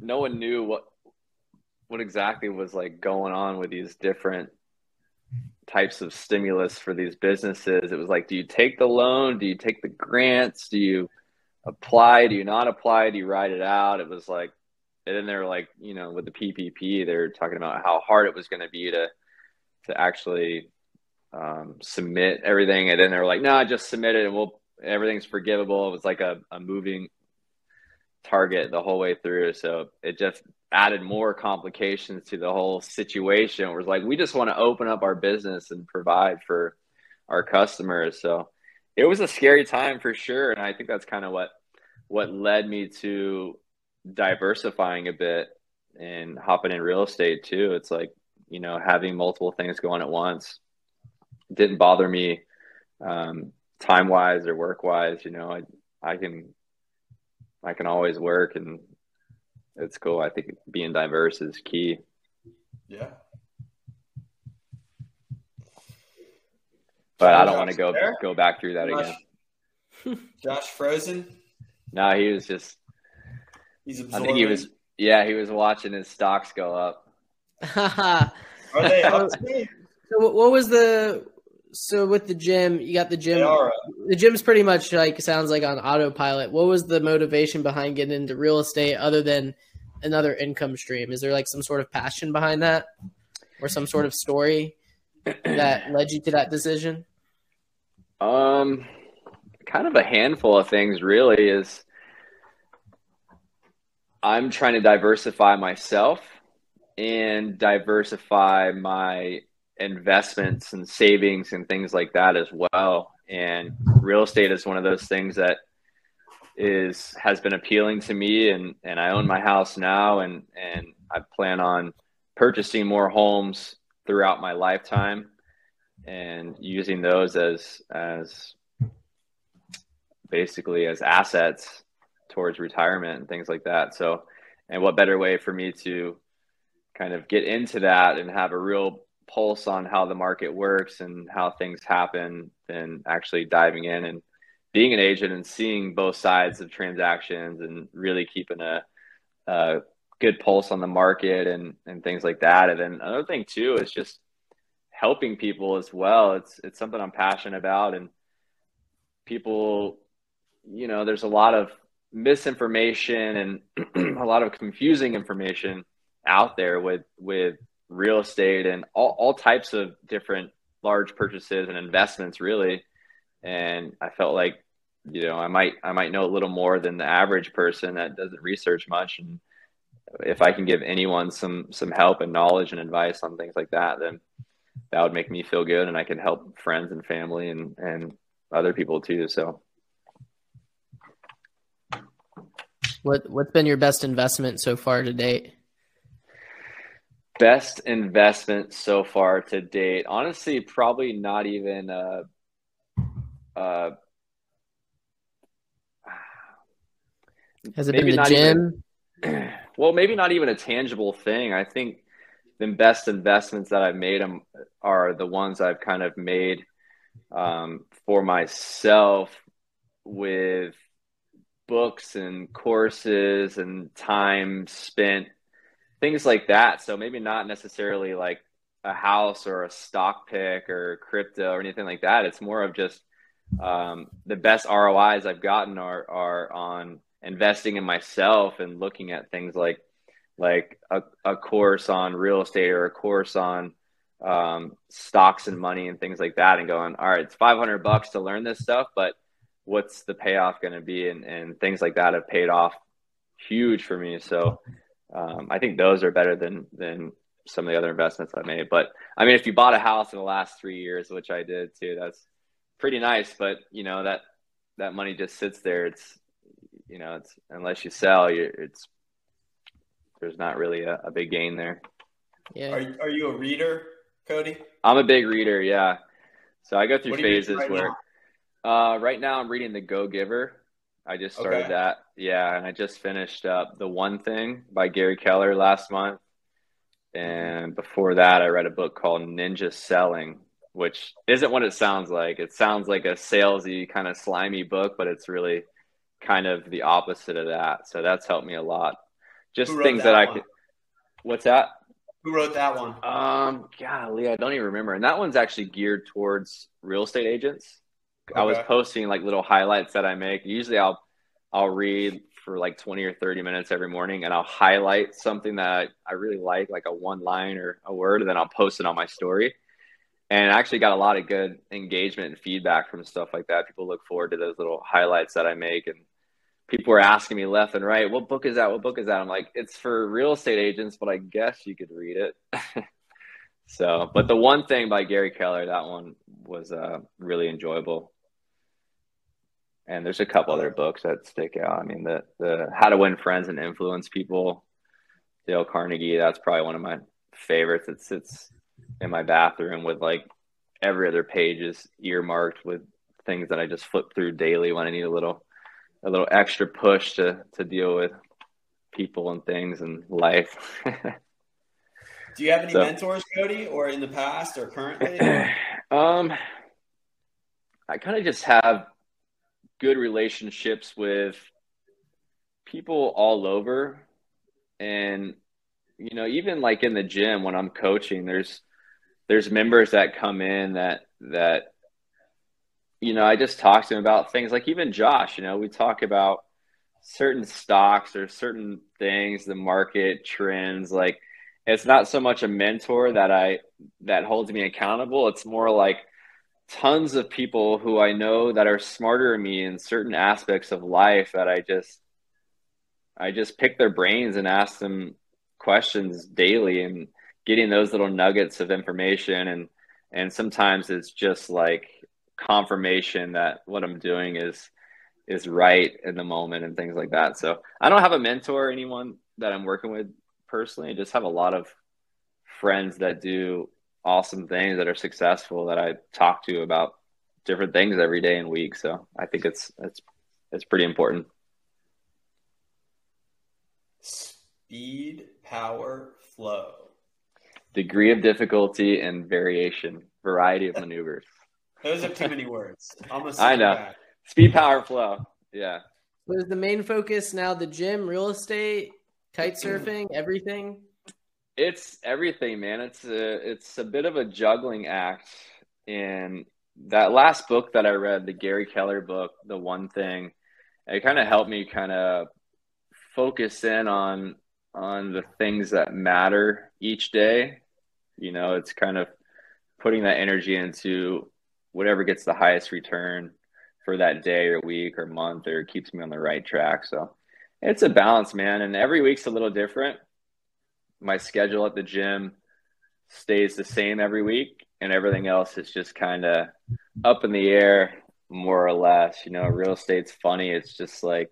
no one knew what what exactly was like going on with these different types of stimulus for these businesses. It was like, do you take the loan? Do you take the grants? Do you apply? Do you not apply? Do you write it out? It was like, and then they're like, you know, with the PPP, they're talking about how hard it was going to be to to actually um, submit everything, and then they're like, no, I just submit it, and we'll everything's forgivable. It was like a, a moving target the whole way through, so it just added more complications to the whole situation. It was like we just want to open up our business and provide for our customers. So it was a scary time for sure, and I think that's kind of what what led me to diversifying a bit and hopping in real estate too. It's like you know having multiple things going at once didn't bother me um, time wise or work wise. You know, I I can I can always work and it's cool. I think being diverse is key. Yeah. But I don't want to go there? go back through that Josh, again. Josh frozen? No, he was just. He's absorbing. I think he was. Yeah, he was watching his stocks go up. Are they up? so what was the so with the gym, you got the gym. The gym's pretty much like sounds like on autopilot. What was the motivation behind getting into real estate other than another income stream? Is there like some sort of passion behind that, or some sort of story that led you to that decision? Um, kind of a handful of things. Really, is I'm trying to diversify myself and diversify my investments and savings and things like that as well. And real estate is one of those things that is has been appealing to me and and I own my house now and and I plan on purchasing more homes throughout my lifetime and using those as as basically as assets towards retirement and things like that. So and what better way for me to kind of get into that and have a real pulse on how the market works and how things happen than actually diving in and being an agent and seeing both sides of transactions and really keeping a, a good pulse on the market and, and things like that. And then another thing too is just helping people as well. It's it's something I'm passionate about and people, you know, there's a lot of misinformation and a lot of confusing information out there with with real estate and all, all types of different large purchases and investments really. And i felt like you know i might i might know a little more than the average person that doesn't research much. And if i can give anyone some some help and knowledge and advice on things like that then that would make me feel good and i can help friends and family and and other people too. So. What what's been your best investment so far to date Best investment so far to date. Honestly, probably not even uh, uh, Has it been the gym? Even, well, maybe not even a tangible thing. I think the best investments that I've made them are the ones I've kind of made um, for myself with books and courses and time spent, things like that. So maybe not necessarily like a house or a stock pick or crypto or anything like that. It's more of just um, the best ROIs I've gotten are are on investing in myself and looking at things like like a, a course on real estate or a course on um, stocks and money and things like that and going all right it's 500 bucks to learn this stuff but what's the payoff going to be and, and things like that have paid off huge for me so um, i think those are better than than some of the other investments i made but i mean if you bought a house in the last three years which i did too that's pretty nice but you know that that money just sits there it's you know, it's unless you sell, you it's there's not really a, a big gain there. Yeah. Are are you a reader, Cody? I'm a big reader. Yeah. So I go through phases right where, now? uh, right now I'm reading The Go Giver. I just started okay. that. Yeah, and I just finished up The One Thing by Gary Keller last month. And before that, I read a book called Ninja Selling, which isn't what it sounds like. It sounds like a salesy kind of slimy book, but it's really kind of the opposite of that. So that's helped me a lot. Just things that, that I could. What's that? Who wrote that one? Um, golly, I don't even remember. And that one's actually geared towards real estate agents. Okay. I was posting like little highlights that I make. Usually, I'll I'll read for like 20 or 30 minutes every morning and I'll highlight something that I really like, like a one line or a word, and then I'll post it on my story. And I actually got a lot of good engagement and feedback from stuff like that. People look forward to those little highlights that I make. And people were asking me left and right, what book is that? What book is that? I'm like, it's for real estate agents, but I guess you could read it. so, but the one thing by Gary Keller, that one was uh, really enjoyable. And there's a couple other books that stick out. I mean, the the How to Win Friends and Influence People, Dale Carnegie. That's probably one of my favorites. It sits in my bathroom with like every other page is earmarked with things that I just flip through daily when I need a little a little extra push to to deal with people and things and life. Do you have any so, mentors, Cody, or in the past or currently? um, I kind of just have good relationships with people all over, and you know, even like in the gym when I'm coaching, there's there's members that come in that that you know, I just talk to him about things like even Josh, you know, we talk about certain stocks or certain things, the market trends. Like it's not so much a mentor that I that holds me accountable. It's more like tons of people who I know that are smarter than me in certain aspects of life that I just I just pick their brains and ask them questions daily and getting those little nuggets of information and and sometimes it's just like confirmation that what I'm doing is is right in the moment and things like that. So I don't have a mentor or anyone that I'm working with personally. I just have a lot of friends that do awesome things that are successful that I talk to about different things every day and week. So I think it's it's it's pretty important. Speed, power, flow. Degree of difficulty and variation, variety of maneuvers. Those are too many words. Almost. I know. Back. Speed, power, flow. Yeah. So is the main focus now the gym, real estate, kite surfing, everything? It's everything, man. It's a it's a bit of a juggling act. And that last book that I read, the Gary Keller book, the one thing, it kind of helped me kind of focus in on on the things that matter each day. You know, it's kind of putting that energy into whatever gets the highest return for that day or week or month or keeps me on the right track. So it's a balance, man. And every week's a little different. My schedule at the gym stays the same every week, and everything else is just kind of up in the air, more or less. You know, real estate's funny. It's just like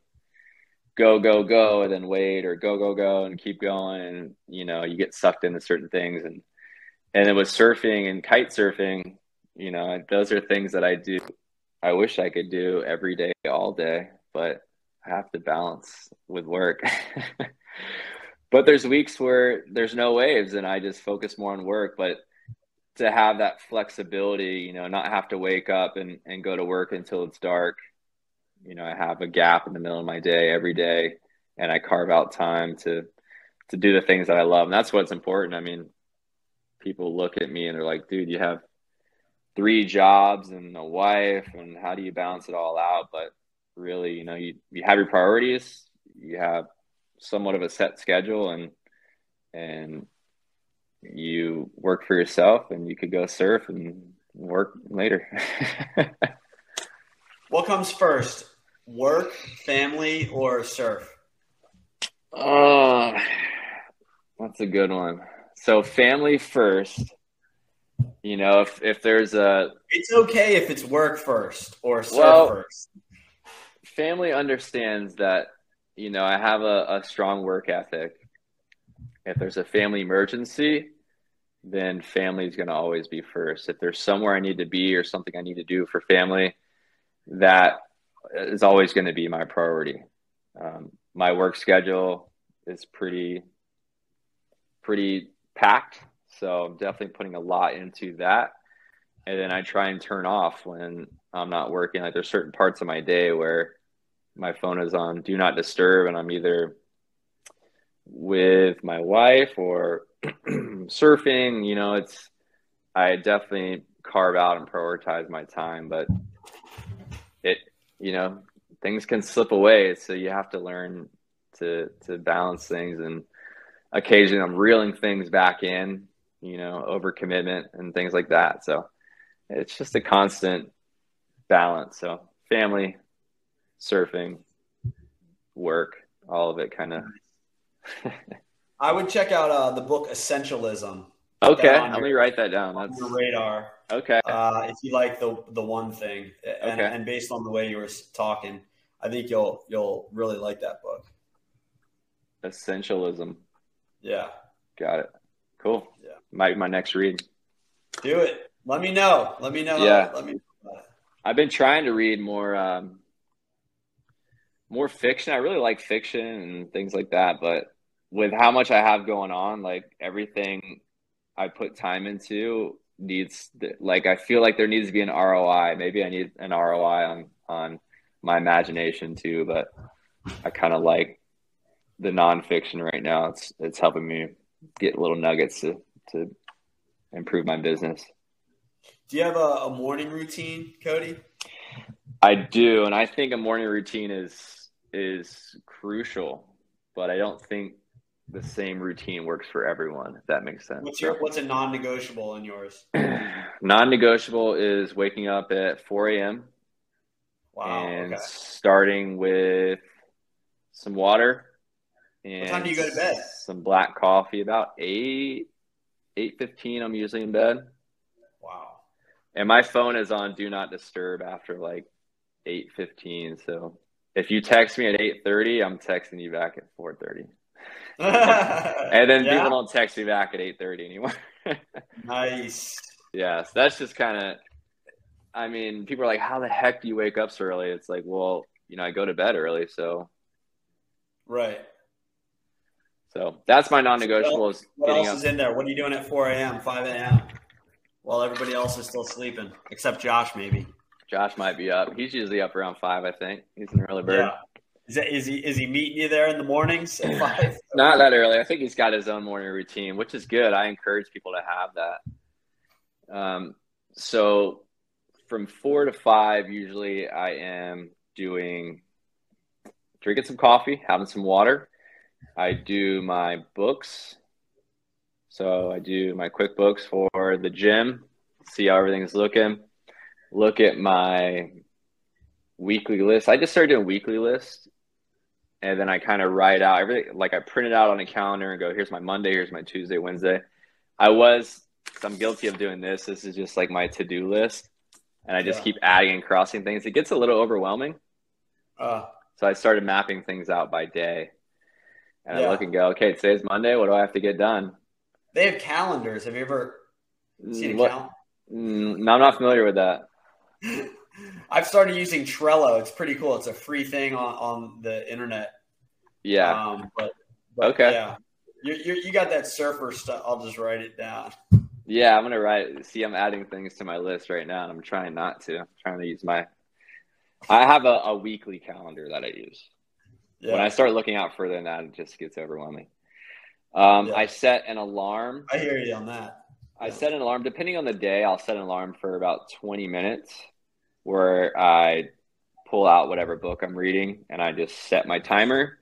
go go go and then wait or go go go and keep going and you know you get sucked into certain things and and then with surfing and kite surfing you know those are things that i do i wish i could do every day all day but i have to balance with work but there's weeks where there's no waves and i just focus more on work but to have that flexibility you know not have to wake up and, and go to work until it's dark. You know i have a gap in the middle of my day every day and i carve out time to to do the things that i love. And that's what's important. I mean people look at me and they're like dude you have three jobs and a wife and how do you balance it all out? But really you know you, you have your priorities you have somewhat of a set schedule and and you work for yourself and you could go surf and work later. What comes first work family or surf? Oh that's a good one. So family first. You know if if there's a it's okay if it's work first or surf well, first. family understands that you know i have a, a strong work ethic if there's a family emergency then family is going to always be first if there's somewhere i need to be or something i need to do for family that is always going to be my priority um, my work schedule is pretty pretty packed so I'm definitely putting a lot into that. And then I try and turn off when I'm not working. Like there's certain parts of my day where my phone is on do not disturb and I'm either with my wife or surfing, you know, it's I definitely carve out and prioritize my time, but it, you know, things can slip away. So you have to learn to to balance things and occasionally I'm reeling things back in you know, overcommitment and things like that. So it's just a constant balance. So family, surfing, work, all of it kind of. I would check out uh, the book Essentialism. Okay, let your, me write that down. That's your radar. Okay. Uh, if you like the the one thing, and, okay. and based on the way you were talking, I think you'll you'll really like that book. Essentialism. Yeah. Got it. Cool. Yeah. My my next read. Do it. Let me know. Let me know. Yeah. Let me. I've been trying to read more um, more fiction. I really like fiction and things like that, but with how much I have going on, like everything I put time into needs like I feel like there needs to be an ROI. Maybe I need an ROI on on my imagination too, but I kind of like the nonfiction right now. It's it's helping me get little nuggets to to improve my business. Do you have a, a morning routine, Cody? I do, and I think a morning routine is is crucial, but I don't think the same routine works for everyone. If that makes sense. What's your What's a non-negotiable in yours? non-negotiable is waking up at 4 a.m. Wow. And okay. starting with some water, and what time do you go to bed? Some black coffee. About eight, eight fifteen. I'm usually in bed. Wow. And my phone is on do not disturb after like eight fifteen. So if you text me at eight thirty, I'm texting you back at four thirty. and then yeah. people don't text me back at eight thirty anymore. nice. Yeah, so that's just kind of. I mean, people are like, "How the heck do you wake up so early?" It's like, well, you know, I go to bed early, so. Right. So that's my non-negotiable. So what else up. is in there? What are you doing at 4 a.m., 5 a.m. while everybody else is still sleeping, except Josh, maybe? Josh might be up. He's usually up around five, I think. He's an early bird. Yeah. Is, that, is he is he meeting you there in the mornings at five? Not that early. I think he's got his own morning routine, which is good. I encourage people to have that. Um, so from four to five, usually I am doing drinking some coffee, having some water, I do my books. So I do my QuickBooks for the gym, see how everything's looking, look at my weekly list. I just started doing weekly list and then I kind of write out everything like I print it out on a calendar and go, here's my Monday, here's my Tuesday, Wednesday. I was I'm guilty of doing this. This is just like my to-do list. And I just yeah. keep adding and crossing things. It gets a little overwhelming. Uh So I started mapping things out by day. And Yeah. I look and go, okay, today's Monday. What do I have to get done? They have calendars. Have you ever seen a calendar? No, I'm not familiar with that. I've started using Trello. It's pretty cool. It's a free thing on, on the internet. Yeah. Um, but, but Okay. yeah, you you you got that surfer stuff. I'll just write it down. Yeah, I'm gonna write. See, I'm adding things to my list right now, and I'm trying not to. I'm trying to use my. I have a, a weekly calendar that I use. Yeah. When I start looking out further than that, it just gets overwhelming. Um, Yeah. I set an alarm. I hear you on that. I set an alarm. Depending on the day, I'll set an alarm for about 20 minutes, where I pull out whatever book I'm reading, and I just set my timer,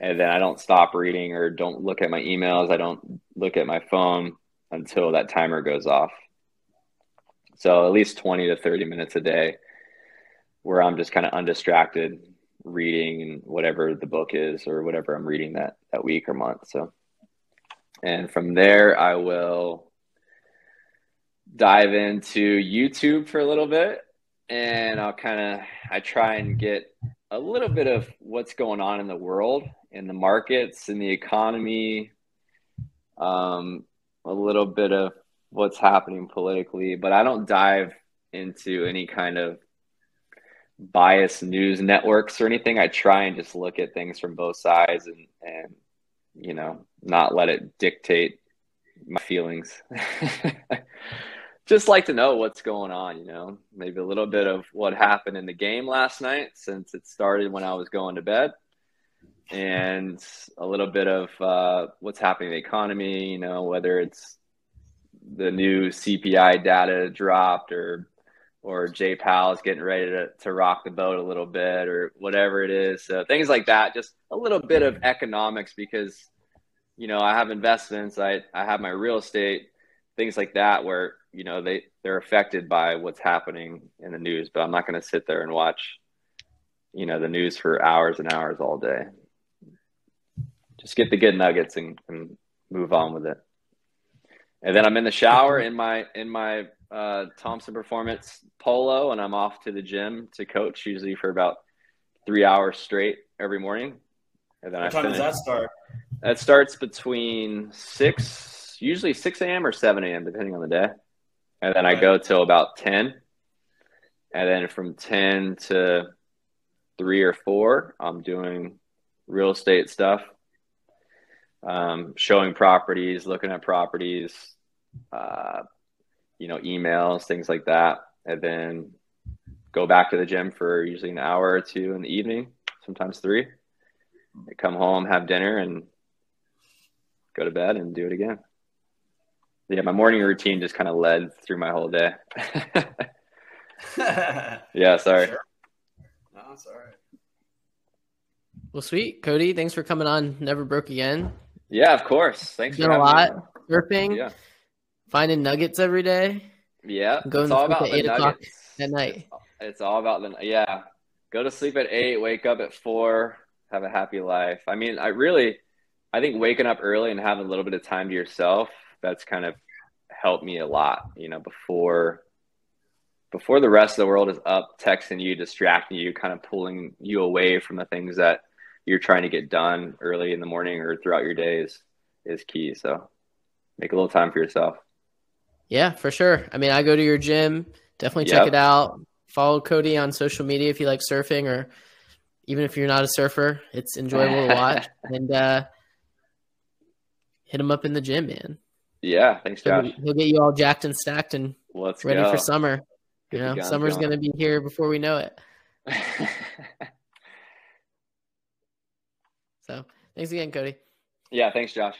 and then I don't stop reading or don't look at my emails. I don't look at my phone until that timer goes off. So at least 20 to 30 minutes a day where I'm just kind of undistracted reading and whatever the book is or whatever I'm reading that, that week or month. So, and from there, I will dive into YouTube for a little bit and I'll kind of, I try and get a little bit of what's going on in the world, in the markets, in the economy, um, a little bit of what's happening politically, but I don't dive into any kind of biased news networks or anything. I try and just look at things from both sides and, and you know, not let it dictate my feelings. just like to know what's going on, you know, maybe a little bit of what happened in the game last night since it started when I was going to bed. And a little bit of uh, what's happening in the economy, you know, whether it's the new CPI data dropped or or Jay Powell's getting ready to, to rock the boat a little bit or whatever it is. So things like that, just a little bit of economics because, you know, I have investments, I, I have my real estate, things like that where, you know, they, they're affected by what's happening in the news, but I'm not going to sit there and watch, you know, the news for hours and hours all day. Just get the good nuggets and, and move on with it. And then I'm in the shower in my in my uh, Thompson Performance polo, and I'm off to the gym to coach, usually for about three hours straight every morning. And then What I time does that start? That starts between six, usually six a.m. or seven a.m. depending on the day, and then I go till about ten, and then from ten to three or four, I'm doing real estate stuff, um, showing properties, looking at properties, uh, you know, emails, things like that, and then go back to the gym for usually an hour or two in the evening, sometimes three. I come home, have dinner, and go to bed and do it again. Yeah, my morning routine just kind of led through my whole day. yeah, sorry. Sure. No, it's all right. Well, sweet, Cody. Thanks for coming on. Never broke again. Yeah, of course. Thanks Done for a having lot. Surfing, me. Yeah, finding nuggets every day yeah. Going it's to all sleep about at the 8 o'clock at night. It's all about the yeah. Go to sleep at eight, wake up at four, have a happy life. I mean, I really, I think waking up early and having a little bit of time to yourself that's kind of helped me a lot. You know, before before the rest of the world is up, texting you, distracting you, kind of pulling you away from the things that you're trying to get done early in the morning or throughout your days is key. So make a little time for yourself. Yeah, for sure. I mean, I go to your gym. Definitely check Yep. it out. Follow Cody on social media if you like surfing, or even if you're not a surfer, it's enjoyable to watch. And uh, hit him up in the gym, man. Yeah, thanks, He'll, Josh. he'll get you all jacked and stacked and Let's ready go. for summer. You Get the know, guns summer's going to be here before we know it. So, thanks again, Cody. yeah, thanks, Josh.